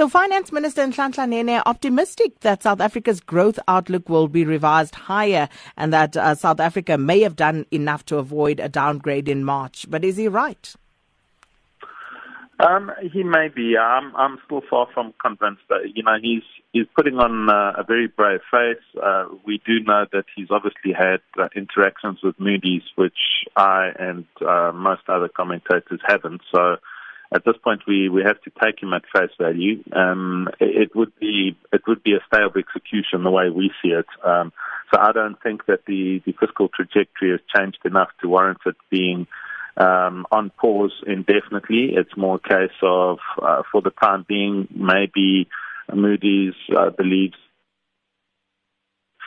So, Finance Minister Nhlanhla Nene optimistic that South Africa's growth outlook will be revised higher and that uh, South Africa may have done enough to avoid a downgrade in March. But is he right? Um, he may be. I'm, I'm still far from convinced. That, you know, he's he's putting on uh, a very brave face. Uh, we do know that he's obviously had uh, interactions with Moody's, which I and uh, most other commentators haven't. So at this point, we, we have to take him at face value. Um, it, would be it would be a stale execution the way we see it. Um, so I don't think that the, the fiscal trajectory has changed enough to warrant it being um, on pause indefinitely. It's more a case of, uh, for the time being, maybe Moody's uh, believes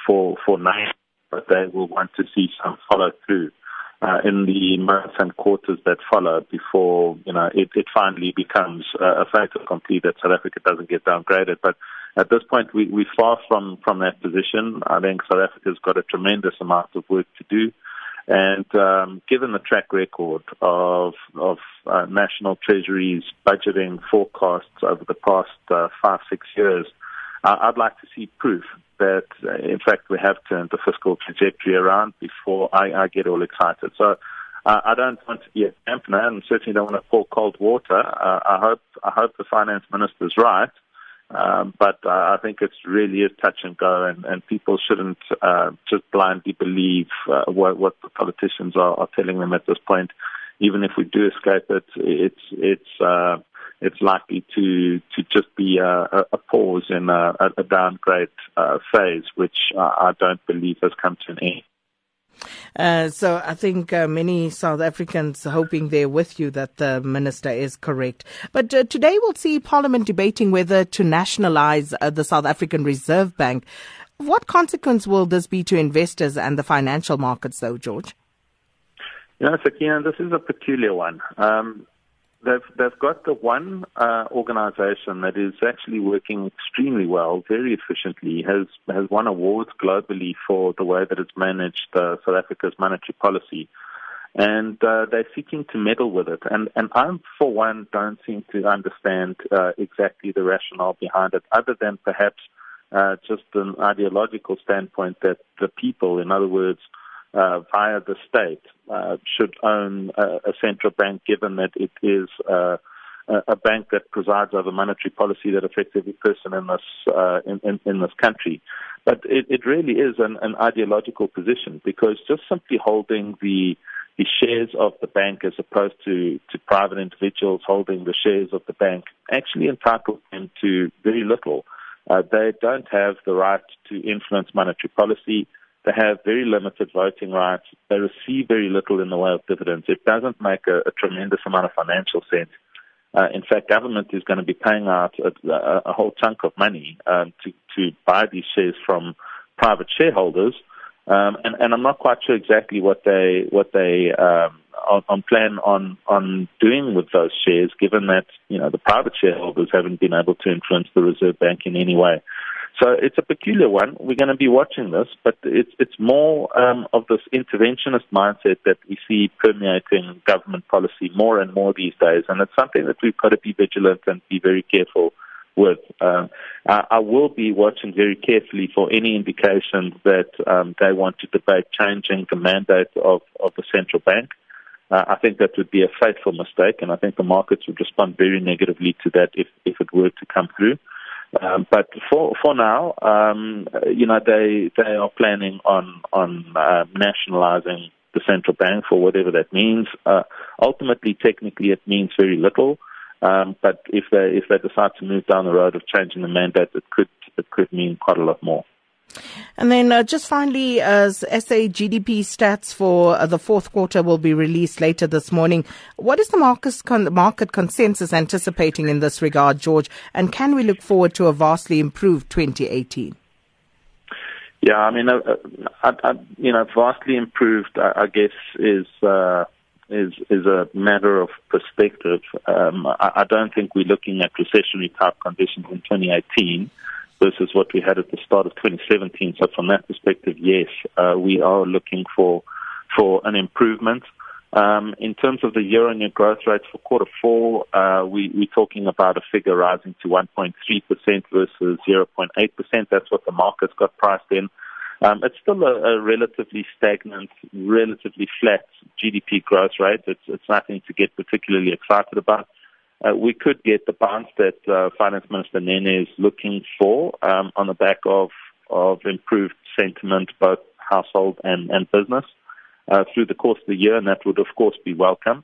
for for now, but they will want to see some follow through uh, in the months and quarters that follow before you know it, it finally becomes uh, a fait accompli that South Africa doesn't get downgraded. But at this point, we, we're far from from that position. I think South Africa's got a tremendous amount of work to do. And um, given the track record of of uh, national treasuries budgeting forecasts over the past uh, five six years, I'd like to see proof that, uh, in fact, we have turned the fiscal trajectory around before I, I get all excited. So. Uh, I don't want to be a dampener, and certainly don't want to pour cold water. Uh, I hope I hope the finance minister is right, um, but uh, I think it really is touch and go, and, and people shouldn't uh, just blindly believe uh, what, what the politicians are, are telling them at this point. Even if we do escape it, it's it's uh, it's likely to to just be a, a pause in a, a downgrade uh, phase, which I don't believe has come to an end. Uh, so I think uh, many South Africans hoping they're with you that the minister is correct. But uh, today we'll see Parliament debating whether to nationalize uh, the South African Reserve Bank. What consequence will this be to investors and the financial markets, though, George? You know, Sakina, this is a peculiar one. Um, they've they've got the one uh, organization that is actually working extremely well, very efficiently, has has won awards globally for the way that it's managed uh, South Africa's monetary policy, and uh, they're seeking to meddle with it. And and I, for one, don't seem to understand uh, exactly the rationale behind it, other than perhaps uh, just an ideological standpoint that the people, in other words uh, via the state uh, should own a, a, central bank, given that it is uh, a bank that presides over monetary policy that affects every person in this uh, in, in, in, this country. But it, it really is an, an, ideological position because just simply holding the the shares of the bank as opposed to, to private individuals holding the shares of the bank actually entitles them to very little. Uh, they don't have the right to influence monetary policy. They have very limited voting rights. They receive very little in the way of dividends. It doesn't make a, a tremendous amount of financial sense. Uh, in fact, government is going to be paying out a, a, whole chunk of money um, to, to buy these shares from private shareholders. Um, and, and I'm not quite sure exactly what they what they um, on, on plan on on doing with those shares, given that you know the private shareholders haven't been able to influence the Reserve Bank in any way. So it's a peculiar one. We're going to be watching this, but it's it's more um, of this interventionist mindset that we see permeating government policy more and more these days, and it's something that we've got to be vigilant and be very careful with. Um, I, I will be watching very carefully for any indications that um, they want to debate changing the mandate of, of the central bank. Uh, I think that would be a fateful mistake, and I think the markets would respond very negatively to that if, if it were to come through. Um, but for for now, um, you know, they they are planning on on uh, nationalizing the central bank for whatever that means. Uh, ultimately, technically, it means very little. Um, but if they if they decide to move down the road of changing the mandate, it could it could mean quite a lot more. And then uh, just finally, as SA GDP stats for uh, the fourth quarter will be released later this morning. What is the market, con- market consensus anticipating in this regard, George? And can we look forward to a vastly improved 2018? Yeah, I mean, uh, uh, I, I, you know, vastly improved, I, I guess, is uh, is is a matter of perspective. Um, I, I don't think we're looking at recessionary type conditions in 2018 versus what we had at the start of 2017. So from that perspective, yes, uh, we are looking for for an improvement. Um, in terms of the year-on-year growth rates for quarter four, uh, we, we're talking about a figure rising to 1.3% versus 0.8%. That's what the market's got priced in. Um, it's still a, a, relatively stagnant, relatively flat GDP growth rate. It's, it's nothing to get particularly excited about. Uh, we could get the bounce that uh, Finance Minister Nene is looking for um, on the back of, of improved sentiment, both household and, and business uh, through the course of the year, and that would, of course, be welcome.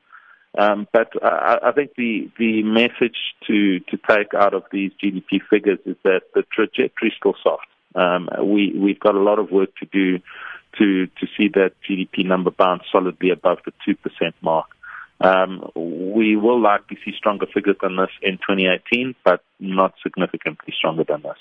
Um, but uh, I think the, the message to, to take out of these GDP figures is that the trajectory is still soft. Um, we, we've got a lot of work to do to, to see that GDP number bounce solidly above the 2% mark. Um, we will likely see stronger figures than this in 2018, but not significantly stronger than this.